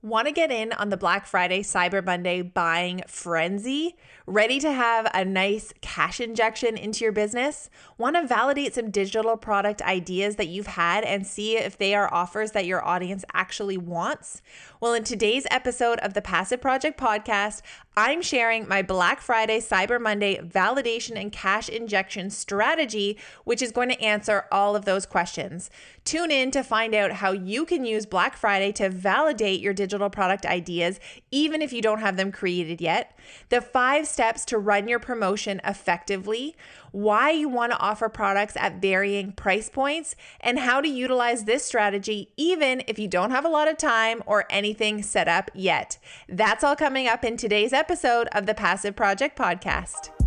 Want to get in on the Black Friday, Cyber Monday buying frenzy? Ready to have a nice cash injection into your business? Want to validate some digital product ideas that you've had and see if they are offers that your audience actually wants? Well, in today's episode of the Passive Project podcast, I'm sharing my Black Friday, Cyber Monday validation and cash injection strategy, which is going to answer all of those questions. Tune in to find out how you can use Black Friday to validate your digital product ideas, even if you don't have them created yet, the five steps to run your promotion effectively, why you want to offer products at varying price points, and how to utilize this strategy even if you don't have a lot of time or anything set up yet. That's all coming up in today's episode of the Passive Project Podcast.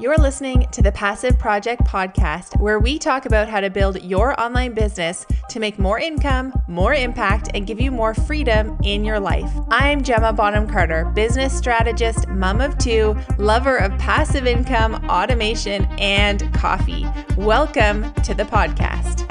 You're listening to the Passive Project Podcast, where we talk about how to build your online business to make more income, more impact, and give you more freedom in your life. I'm Gemma Bonham Carter, business strategist, mom of two, lover of passive income, automation, and coffee. Welcome to the podcast.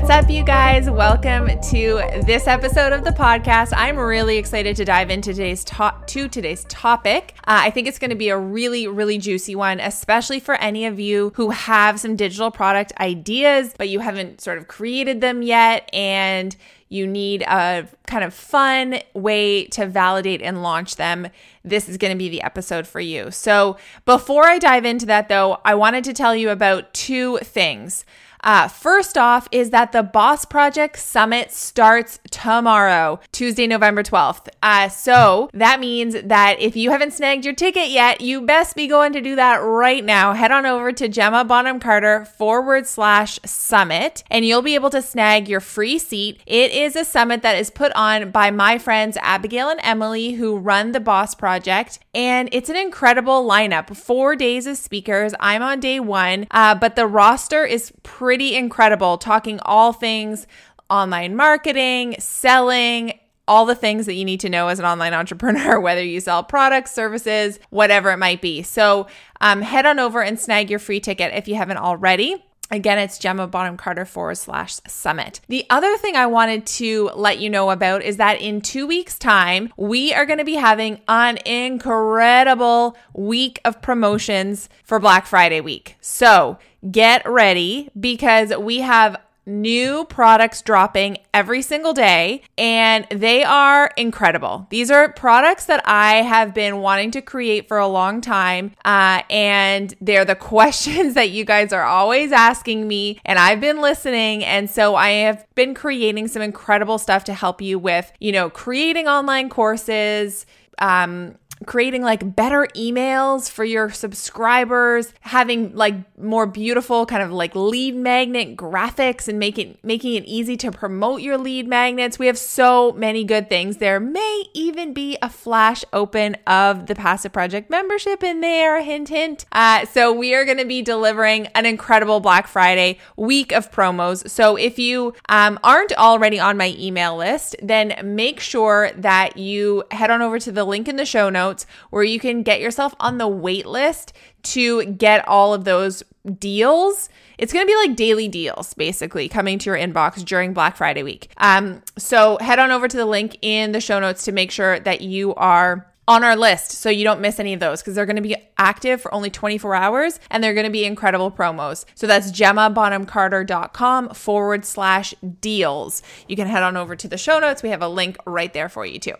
What's up, you guys? Welcome to this episode of the podcast. I'm really excited to dive into today's to-, to today's topic. Uh, I think it's going to be a really, really juicy one, especially for any of you who have some digital product ideas, but you haven't sort of created them yet, and you need a kind of fun way to validate and launch them, this is going to be the episode for you. So, before I dive into that, though, I wanted to tell you about two things. Uh, first off, is that the Boss Project Summit starts tomorrow, Tuesday, November 12th. Uh, so that means that if you haven't snagged your ticket yet, you best be going to do that right now. Head on over to Gemma Bonham Carter forward slash summit, and you'll be able to snag your free seat. It is a summit that is put on by my friends Abigail and Emily, who run the Boss Project, and it's an incredible lineup. Four days of speakers. I'm on day one, uh, but the roster is pretty pretty incredible, talking all things online marketing, selling, all the things that you need to know as an online entrepreneur, whether you sell products, services, whatever it might be. So um, head on over and snag your free ticket if you haven't already. Again, it's Gemma Bonham Carter forward slash summit. The other thing I wanted to let you know about is that in two weeks' time, we are going to be having an incredible week of promotions for Black Friday week. So get ready because we have new products dropping every single day, and they are incredible. These are products that I have been wanting to create for a long time, uh, and they're the questions that you guys are always asking me, and I've been listening, and so I have been creating some incredible stuff to help you with, you know, creating online courses. Um, creating like better emails for your subscribers, having like more beautiful kind of like lead magnet graphics and making making it easy to promote your lead magnets. We have so many good things. There may even be a flash open of the Passive Project membership in there. Hint, hint. Uh, so we are going to be delivering an incredible Black Friday week of promos. So if you um, aren't already on my email list, then make sure that you head on over to the link in the show notes notes where you can get yourself on the wait list to get all of those deals. It's going to be like daily deals basically coming to your inbox during Black Friday week. Um, so head on over to the link in the show notes to make sure that you are on our list so you don't miss any of those because they're going to be active for only 24 hours and they're going to be incredible promos. So that's gemmabonhamcarter.com forward slash deals. You can head on over to the show notes. We have a link right there for you too.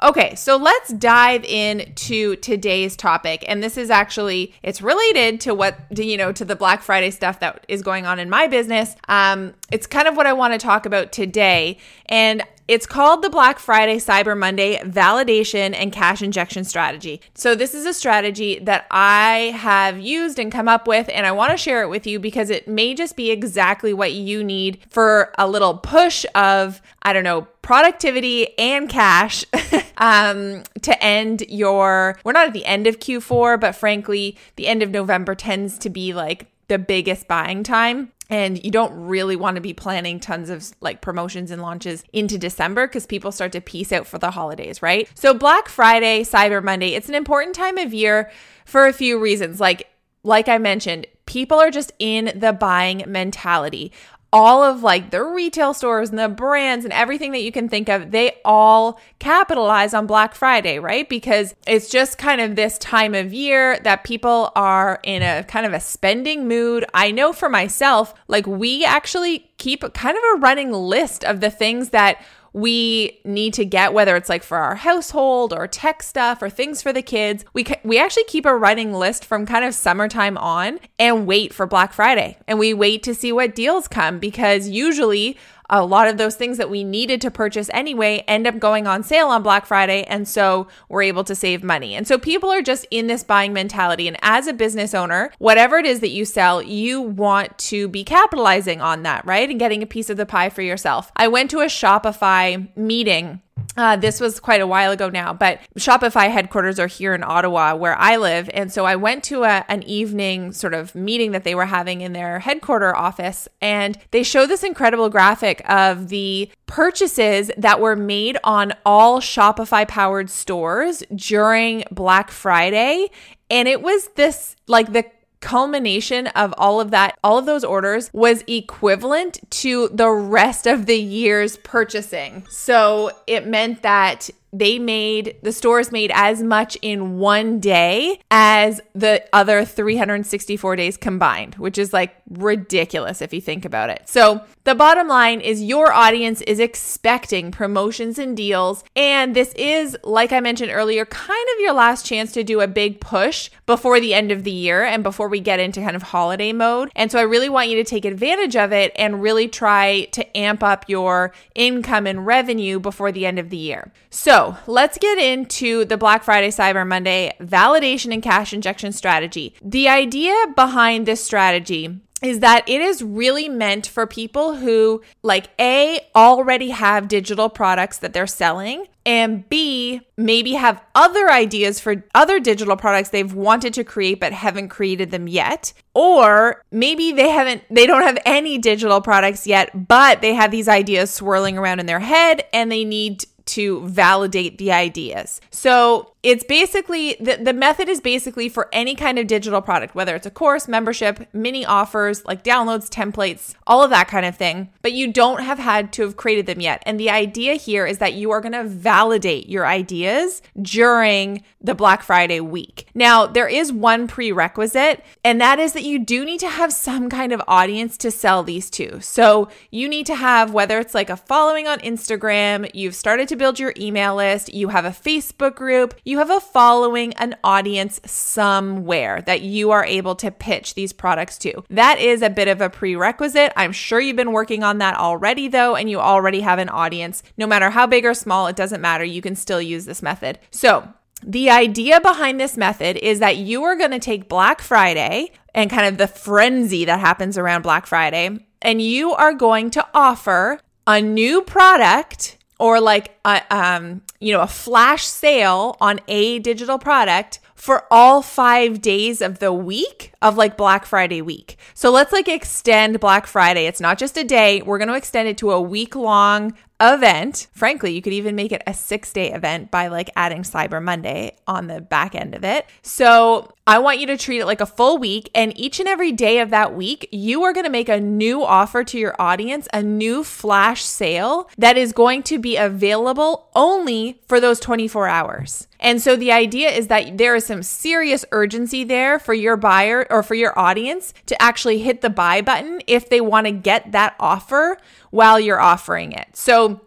Okay, so let's dive into today's topic. And this is actually, it's related to what, you know, to the Black Friday stuff that is going on in my business. Um, it's kind of what I want to talk about today. And it's called the Black Friday Cyber Monday validation and cash injection strategy. So, this is a strategy that I have used and come up with, and I want to share it with you because it may just be exactly what you need for a little push of, I don't know, productivity and cash um, to end your, we're not at the end of Q4, but frankly, the end of November tends to be like the biggest buying time. And you don't really want to be planning tons of like promotions and launches into December because people start to piece out for the holidays, right? So Black Friday, Cyber Monday, it's an important time of year for a few reasons. Like like I mentioned, people are just in the buying mentality all of like the retail stores and the brands and everything that you can think of, they all capitalize on Black Friday, right? Because it's just kind of this time of year that people are in a kind of a spending mood. I know for myself, like we actually keep kind of a running list of the things that we need to get whether it's like for our household or tech stuff or things for the kids we we actually keep a running list from kind of summertime on and wait for Black Friday. And we wait to see what deals come because usually a lot of those things that we needed to purchase anyway end up going on sale on Black Friday. And so we're able to save money. And so people are just in this buying mentality. And as a business owner, whatever it is that you sell, you want to be capitalizing on that, right? And getting a piece of the pie for yourself. I went to a Shopify meeting uh, this was quite a while ago now, but Shopify headquarters are here in Ottawa, where I live. And so I went to a, an evening sort of meeting that they were having in their headquarter office, and they showed this incredible graphic of the purchases that were made on all Shopify powered stores during Black Friday. And it was this like the culmination of all of that, all of those orders was equivalent to the rest of the year's purchasing. So it meant that they made the stores made as much in one day as the other 364 days combined, which is like ridiculous if you think about it. So, the bottom line is your audience is expecting promotions and deals. And this is, like I mentioned earlier, kind of your last chance to do a big push before the end of the year and before we get into kind of holiday mode. And so, I really want you to take advantage of it and really try to amp up your income and revenue before the end of the year. So, so let's get into the Black Friday, Cyber Monday validation and cash injection strategy. The idea behind this strategy is that it is really meant for people who, like, A, already have digital products that they're selling, and B, maybe have other ideas for other digital products they've wanted to create but haven't created them yet. Or maybe they haven't, they don't have any digital products yet, but they have these ideas swirling around in their head and they need to validate the ideas. So it's basically the, the method is basically for any kind of digital product, whether it's a course, membership, mini offers, like downloads, templates, all of that kind of thing. But you don't have had to have created them yet. And the idea here is that you are going to validate your ideas during the Black Friday week. Now, there is one prerequisite, and that is that you do need to have some kind of audience to sell these to. So you need to have, whether it's like a following on Instagram, you've started to build your email list, you have a Facebook group, you have a following, an audience somewhere that you are able to pitch these products to. That is a bit of a prerequisite. I'm sure you've been working on that already, though, and you already have an audience. No matter how big or small, it doesn't matter. You can still use this method. So, the idea behind this method is that you are going to take Black Friday and kind of the frenzy that happens around Black Friday, and you are going to offer a new product or like a, um, you know, a flash sale on a digital product for all five days of the week of like Black Friday week. So let's like extend Black Friday. It's not just a day. We're going to extend it to a week long event. Frankly, you could even make it a six day event by like adding Cyber Monday on the back end of it. So I want you to treat it like a full week. And each and every day of that week, you are going to make a new offer to your audience, a new flash sale that is going to be available only for those 24 hours. And so the idea is that there is some serious urgency there for your buyer or for your audience to actually hit the buy button if they want to get that offer while you're offering it. So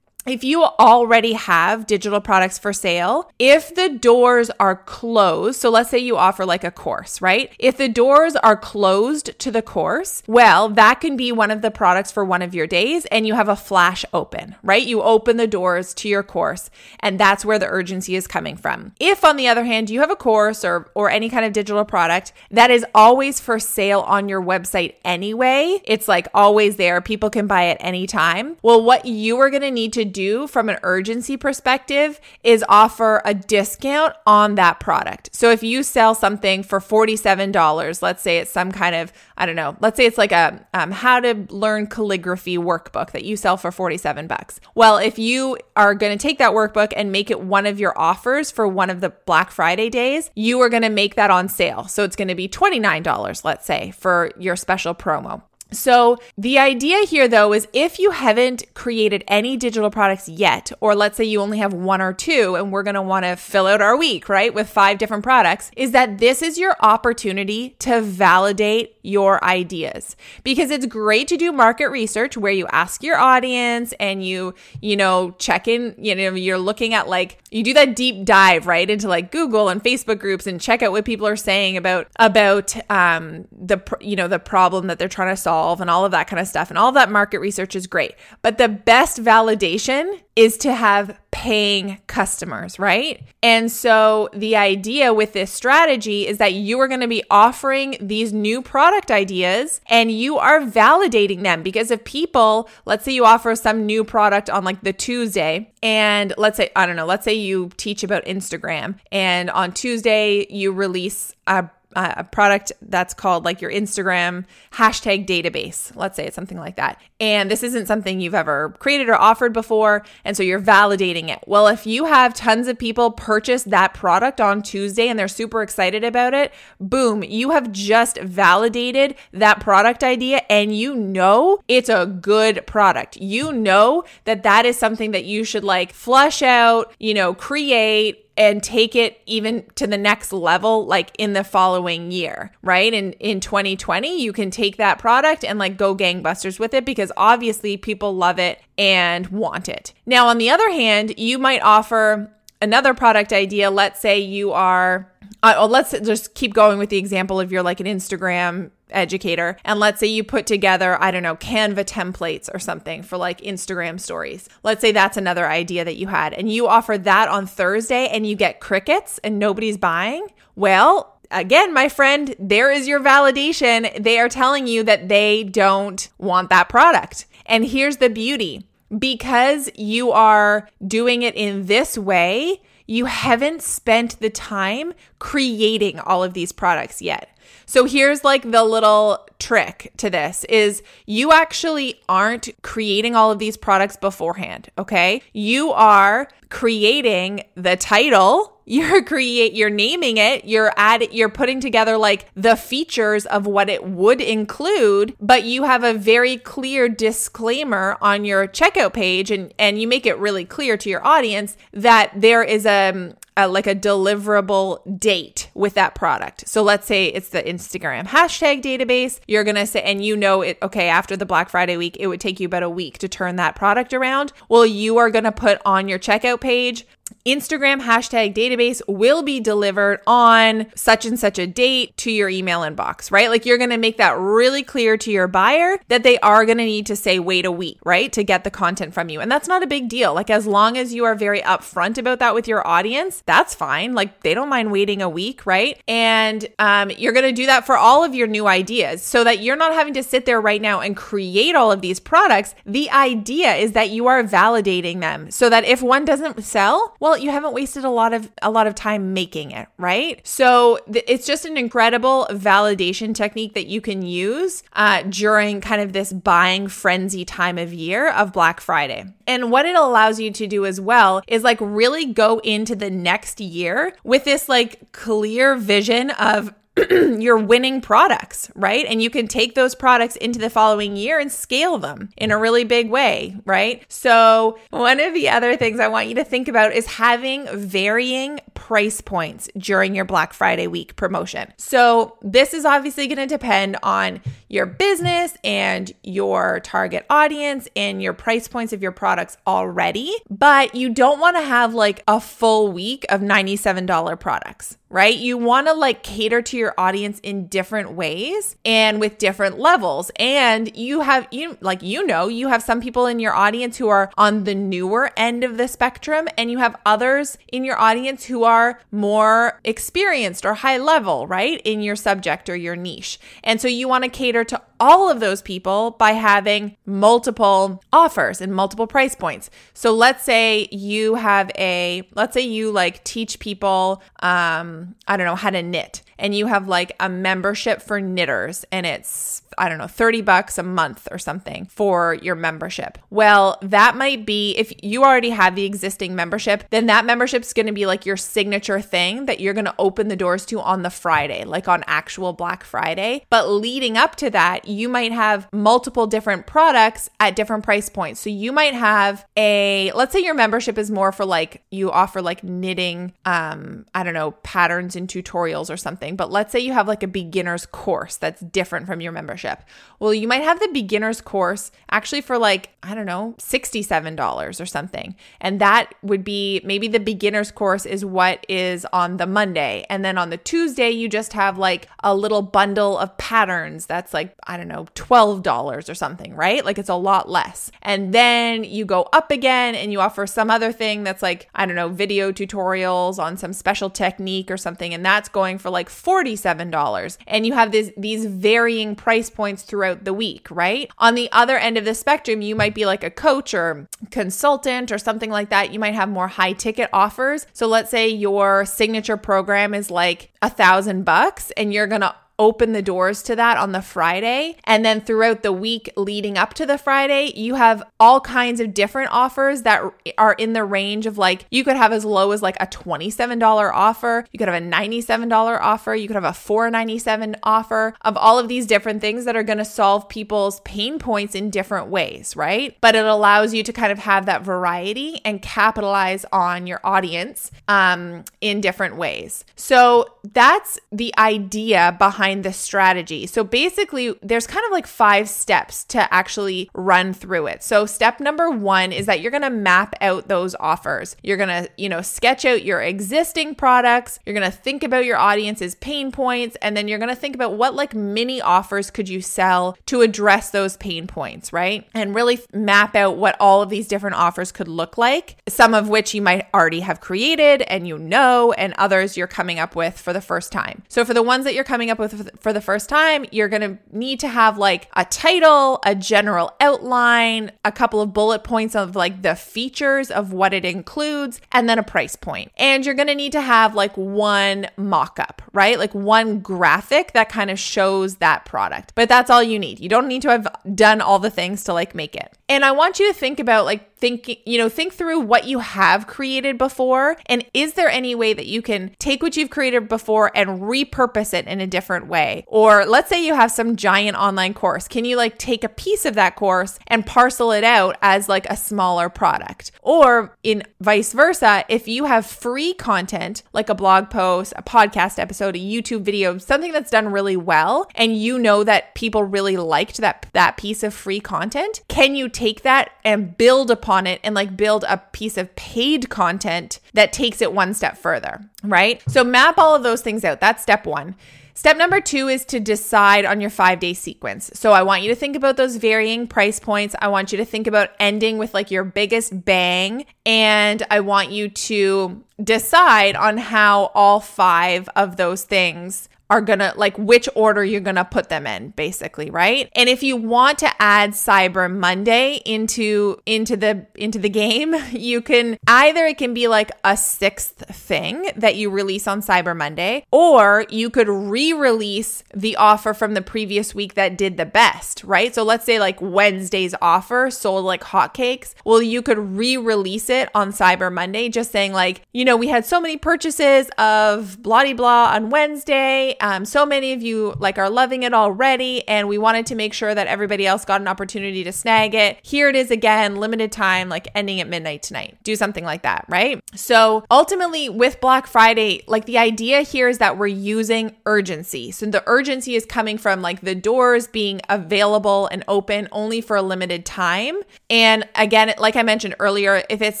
if you already have digital products for sale, if the doors are closed, so let's say you offer like a course, right? If the doors are closed to the course, well, that can be one of the products for one of your days and you have a flash open, right? You open the doors to your course and that's where the urgency is coming from. If on the other hand, you have a course or or any kind of digital product that is always for sale on your website anyway, it's like always there, people can buy it anytime. Well, what you are going to need to do from an urgency perspective is offer a discount on that product. So if you sell something for $47, let's say it's some kind of, I don't know, let's say it's like a um, how to learn calligraphy workbook that you sell for 47 bucks. Well, if you are going to take that workbook and make it one of your offers for one of the Black Friday days, you are going to make that on sale. So it's going to be $29, let's say, for your special promo. So, the idea here though is if you haven't created any digital products yet, or let's say you only have one or two, and we're gonna wanna fill out our week, right, with five different products, is that this is your opportunity to validate your ideas. Because it's great to do market research where you ask your audience and you, you know, check in, you know, you're looking at like, you do that deep dive, right, into like Google and Facebook groups and check out what people are saying about, about, um, the, you know, the problem that they're trying to solve and all of that kind of stuff. And all that market research is great. But the best validation is to have paying customers, right? And so the idea with this strategy is that you are going to be offering these new product ideas and you are validating them because if people, let's say you offer some new product on like the Tuesday and let's say, I don't know, let's say you teach about Instagram and on Tuesday you release a a product that's called like your Instagram hashtag database. Let's say it's something like that. And this isn't something you've ever created or offered before. And so you're validating it. Well, if you have tons of people purchase that product on Tuesday and they're super excited about it, boom, you have just validated that product idea and you know it's a good product. You know that that is something that you should like flush out, you know, create, and take it even to the next level like in the following year, right? And in 2020, you can take that product and like go gangbusters with it because obviously people love it and want it. Now, on the other hand, you might offer another product idea. Let's say you are let's just keep going with the example of you're like an Instagram educator and let's say you put together i don't know canva templates or something for like instagram stories let's say that's another idea that you had and you offer that on thursday and you get crickets and nobody's buying well Again, my friend, there is your validation. They are telling you that they don't want that product. And here's the beauty because you are doing it in this way, you haven't spent the time creating all of these products yet. So here's like the little trick to this is you actually aren't creating all of these products beforehand, okay? You are creating the title you're create you're naming it you're adding you're putting together like the features of what it would include but you have a very clear disclaimer on your checkout page and and you make it really clear to your audience that there is a a, like a deliverable date with that product. So let's say it's the Instagram hashtag database. You're going to say, and you know it, okay, after the Black Friday week, it would take you about a week to turn that product around. Well, you are going to put on your checkout page Instagram hashtag database will be delivered on such and such a date to your email inbox, right? Like you're going to make that really clear to your buyer that they are going to need to say, wait a week, right? To get the content from you. And that's not a big deal. Like as long as you are very upfront about that with your audience, that's fine. Like they don't mind waiting a week, right? And um, you're going to do that for all of your new ideas so that you're not having to sit there right now and create all of these products. The idea is that you are validating them so that if one doesn't sell, well, you haven't wasted a lot of a lot of time making it, right? So th- it's just an incredible validation technique that you can use uh, during kind of this buying frenzy time of year of Black Friday. And what it allows you to do as well is like really go into the next year with this like clear vision of your winning products, right? And you can take those products into the following year and scale them in a really big way, right? So, one of the other things I want you to think about is having varying price points during your Black Friday week promotion. So, this is obviously going to depend on your business and your target audience and your price points of your products already, but you don't want to have like a full week of $97 products right? You want to like cater to your audience in different ways and with different levels. And you have, you like, you know, you have some people in your audience who are on the newer end of the spectrum, and you have others in your audience who are more experienced or high level, right? In your subject or your niche. And so you want to cater to all of those people by having multiple offers and multiple price points. So let's say you have a, let's say you like teach people, um, I don't know, how to knit and you have like a membership for knitters and it's I don't know, 30 bucks a month or something for your membership. Well, that might be if you already have the existing membership, then that membership's going to be like your signature thing that you're going to open the doors to on the Friday, like on actual Black Friday. But leading up to that, you might have multiple different products at different price points. So you might have a let's say your membership is more for like you offer like knitting um I don't know, patterns and tutorials or something, but let's say you have like a beginner's course that's different from your membership membership. Well, you might have the beginner's course actually for like, I don't know, $67 or something. And that would be maybe the beginner's course is what is on the Monday. And then on the Tuesday, you just have like a little bundle of patterns that's like, I don't know, $12 or something, right? Like it's a lot less. And then you go up again and you offer some other thing that's like, I don't know, video tutorials on some special technique or something. And that's going for like $47. And you have this, these varying price points throughout the week, right? On the other end of the spectrum, you might be like a coach or consultant or something like that. You might have more high ticket offers. So let's say your signature program is like a thousand bucks and you're going to open the doors to that on the Friday. And then throughout the week leading up to the Friday, you have all kinds of different offers that are in the range of like, you could have as low as like a $27 offer, you could have a $97 offer, you could have a 497 offer of all of these different things that are going to solve people's pain points in different ways, right? But it allows you to kind of have that variety and capitalize on your audience um, in different ways. So that's the idea behind behind the strategy. So basically, there's kind of like five steps to actually run through it. So step number 1 is that you're going to map out those offers. You're going to, you know, sketch out your existing products, you're going to think about your audience's pain points, and then you're going to think about what like mini offers could you sell to address those pain points, right? And really map out what all of these different offers could look like, some of which you might already have created and you know, and others you're coming up with for the first time. So for the ones that you're coming up with for the first time, you're going to need to have like a title, a general outline, a couple of bullet points of like the features of what it includes, and then a price point. And you're going to need to have like one mock up, right? Like one graphic that kind of shows that product. But that's all you need. You don't need to have done all the things to like make it. And I want you to think about like thinking, you know, think through what you have created before and is there any way that you can take what you've created before and repurpose it in a different way? Or let's say you have some giant online course. Can you like take a piece of that course and parcel it out as like a smaller product? Or in vice versa, if you have free content like a blog post, a podcast episode, a YouTube video, something that's done really well and you know that people really liked that that piece of free content, can you take that and build upon it and like build a piece of paid content that takes it one step further, right? So map all of those things out. That's step one. Step number two is to decide on your five day sequence. So I want you to think about those varying price points. I want you to think about ending with like your biggest bang. And I want you to decide on how all five of those things are gonna like which order you're gonna put them in basically right? And if you want to add cyber monday into into the into the game you can either it can be like a sixth thing that you release on cyber monday or you could re-release the offer from the previous week that did the best right? So let's say like wednesday's offer sold like hotcakes. Well you could re-release it on cyber monday just saying like you know we had so many purchases of blah blah on wednesday um, so many of you like are loving it already, and we wanted to make sure that everybody else got an opportunity to snag it. Here it is again, limited time, like ending at midnight tonight. Do something like that, right? So ultimately, with Black Friday, like the idea here is that we're using urgency. So the urgency is coming from like the doors being available and open only for a limited time. And again, like I mentioned earlier, if it's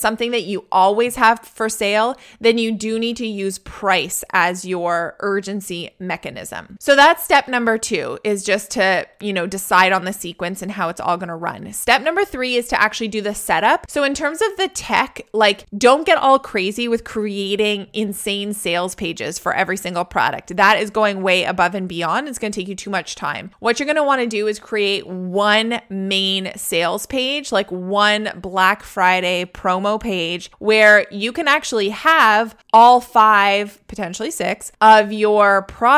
something that you always have for sale, then you do need to use price as your urgency mechanism. So that's step number 2 is just to, you know, decide on the sequence and how it's all going to run. Step number 3 is to actually do the setup. So in terms of the tech, like don't get all crazy with creating insane sales pages for every single product. That is going way above and beyond. It's going to take you too much time. What you're going to want to do is create one main sales page, like one Black Friday promo page where you can actually have all five, potentially six, of your products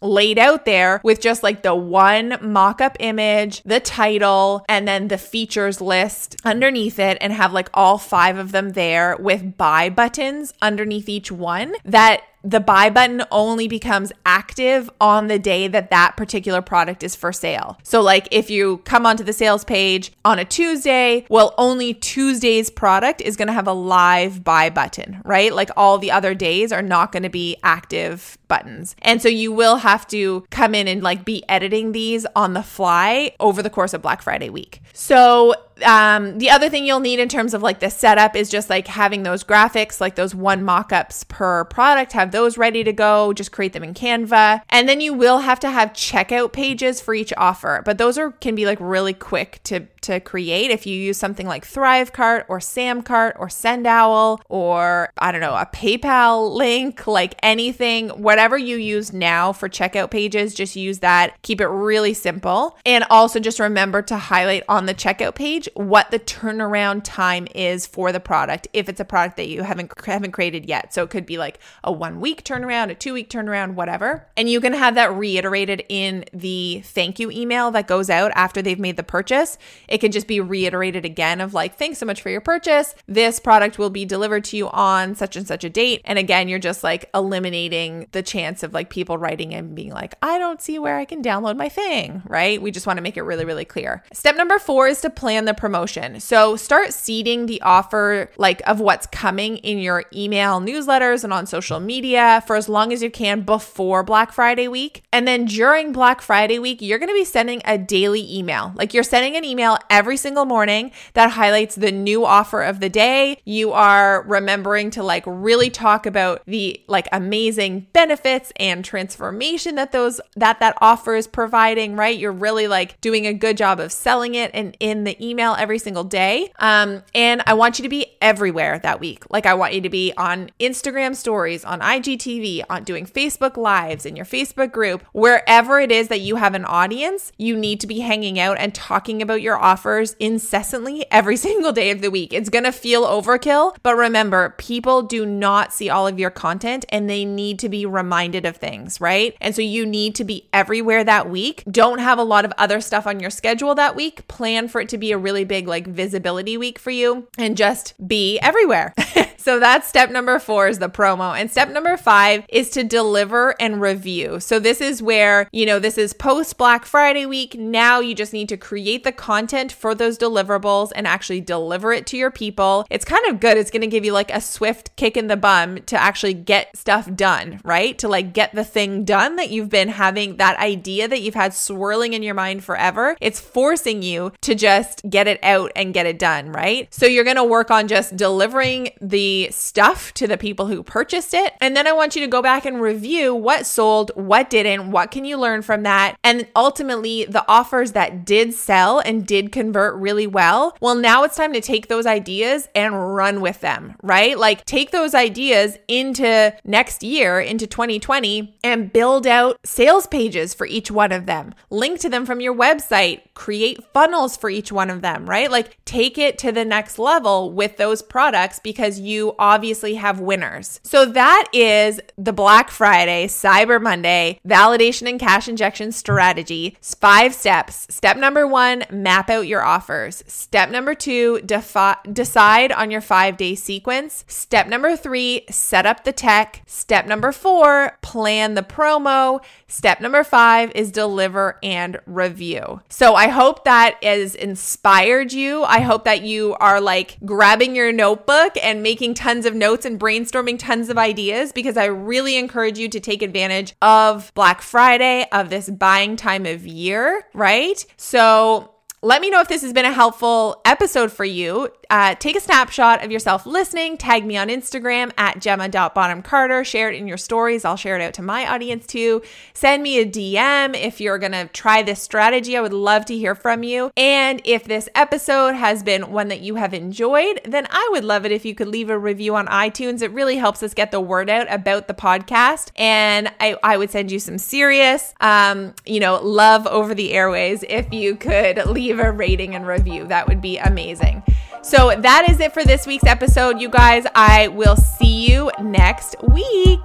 laid out there with just like the one mock up image, the title, and then the features list underneath it, and have like all five of them there with buy buttons underneath each one that the buy button only becomes active on the day that that particular product is for sale. So, like if you come onto the sales page on a Tuesday, well, only Tuesday's product is going to have a live buy button, right? Like all the other days are not going to be active buttons. And so you will have to come in and like be editing these on the fly over the course of Black Friday week. So, um, the other thing you'll need in terms of like the setup is just like having those graphics, like those one mock-ups per product, have those ready to go, just create them in Canva. And then you will have to have checkout pages for each offer, but those are can be like really quick to to create if you use something like Thrivecart or Samcart or Sendowl or I don't know, a PayPal link, like anything, whatever you use now for checkout pages, just use that. Keep it really simple. And also just remember to highlight on the checkout page what the turnaround time is for the product if it's a product that you haven't haven't created yet. So it could be like a 1 week turnaround, a 2 week turnaround, whatever. And you can have that reiterated in the thank you email that goes out after they've made the purchase. It can just be reiterated again of like thanks so much for your purchase. This product will be delivered to you on such and such a date. And again, you're just like eliminating the chance of like people writing and being like, "I don't see where I can download my thing," right? We just want to make it really really clear. Step number 4 is to plan the promotion. So start seeding the offer like of what's coming in your email newsletters and on social media for as long as you can before Black Friday week. And then during Black Friday week, you're going to be sending a daily email. Like you're sending an email every single morning that highlights the new offer of the day. You are remembering to like really talk about the like amazing benefits and transformation that those that that offer is providing, right? You're really like doing a good job of selling it and in the email every single day. Um, and I want you to be everywhere that week. Like I want you to be on Instagram stories, on IGTV, on doing Facebook lives in your Facebook group, wherever it is that you have an audience, you need to be hanging out and talking about your offers incessantly every single day of the week. It's going to feel overkill, but remember, people do not see all of your content and they need to be reminded of things, right? And so you need to be everywhere that week. Don't have a lot of other stuff on your schedule that week. Plan for it to be a really big like visibility week for you and just be everywhere. So that's step number four is the promo. And step number five is to deliver and review. So this is where, you know, this is post Black Friday week. Now you just need to create the content for those deliverables and actually deliver it to your people. It's kind of good. It's going to give you like a swift kick in the bum to actually get stuff done, right? To like get the thing done that you've been having that idea that you've had swirling in your mind forever. It's forcing you to just get it out and get it done, right? So you're going to work on just delivering the stuff to the people who purchased it. And then I want you to go back and review what sold, what didn't, what can you learn from that? And ultimately, the offers that did sell and did convert really well. Well, now it's time to take those ideas and run with them, right? Like take those ideas into next year, into 2020, and build out sales pages for each one of them. Link to them from your website, create funnels for each one of them, right? Like take it to the next level with those products because you obviously have winners. So that is the Black Friday, Cyber Monday validation and cash injection strategy. Five steps. Step number one, map out your offers. Step number two, defi- decide on your five day sequence. Step number three, set up the tech. Step number four, plan the promo. Step number five is deliver and review. So I hope that has inspired you. I hope that you are like grabbing your notebook and making tons of notes and brainstorming tons of ideas because I really encourage you to take advantage of Black Friday, of this buying time of year, right? So let me know if this has been a helpful episode for you. Uh, take a snapshot of yourself listening, tag me on Instagram at gemma.bonhamcarter, share it in your stories. I'll share it out to my audience too. Send me a DM if you're going to try this strategy. I would love to hear from you. And if this episode has been one that you have enjoyed, then I would love it if you could leave a review on iTunes. It really helps us get the word out about the podcast. And I, I would send you some serious, um, you know, love over the airways if you could leave a rating and review. That would be amazing. So that is it for this week's episode, you guys. I will see you next week.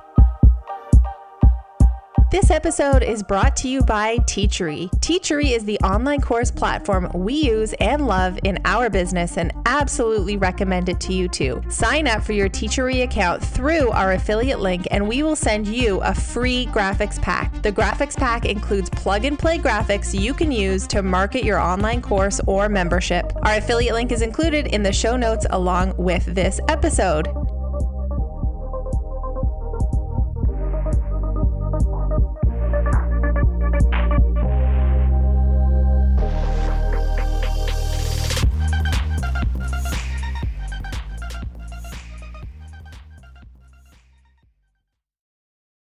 This episode is brought to you by Teachery. Teachery is the online course platform we use and love in our business and absolutely recommend it to you too. Sign up for your Teachery account through our affiliate link and we will send you a free graphics pack. The graphics pack includes plug and play graphics you can use to market your online course or membership. Our affiliate link is included in the show notes along with this episode.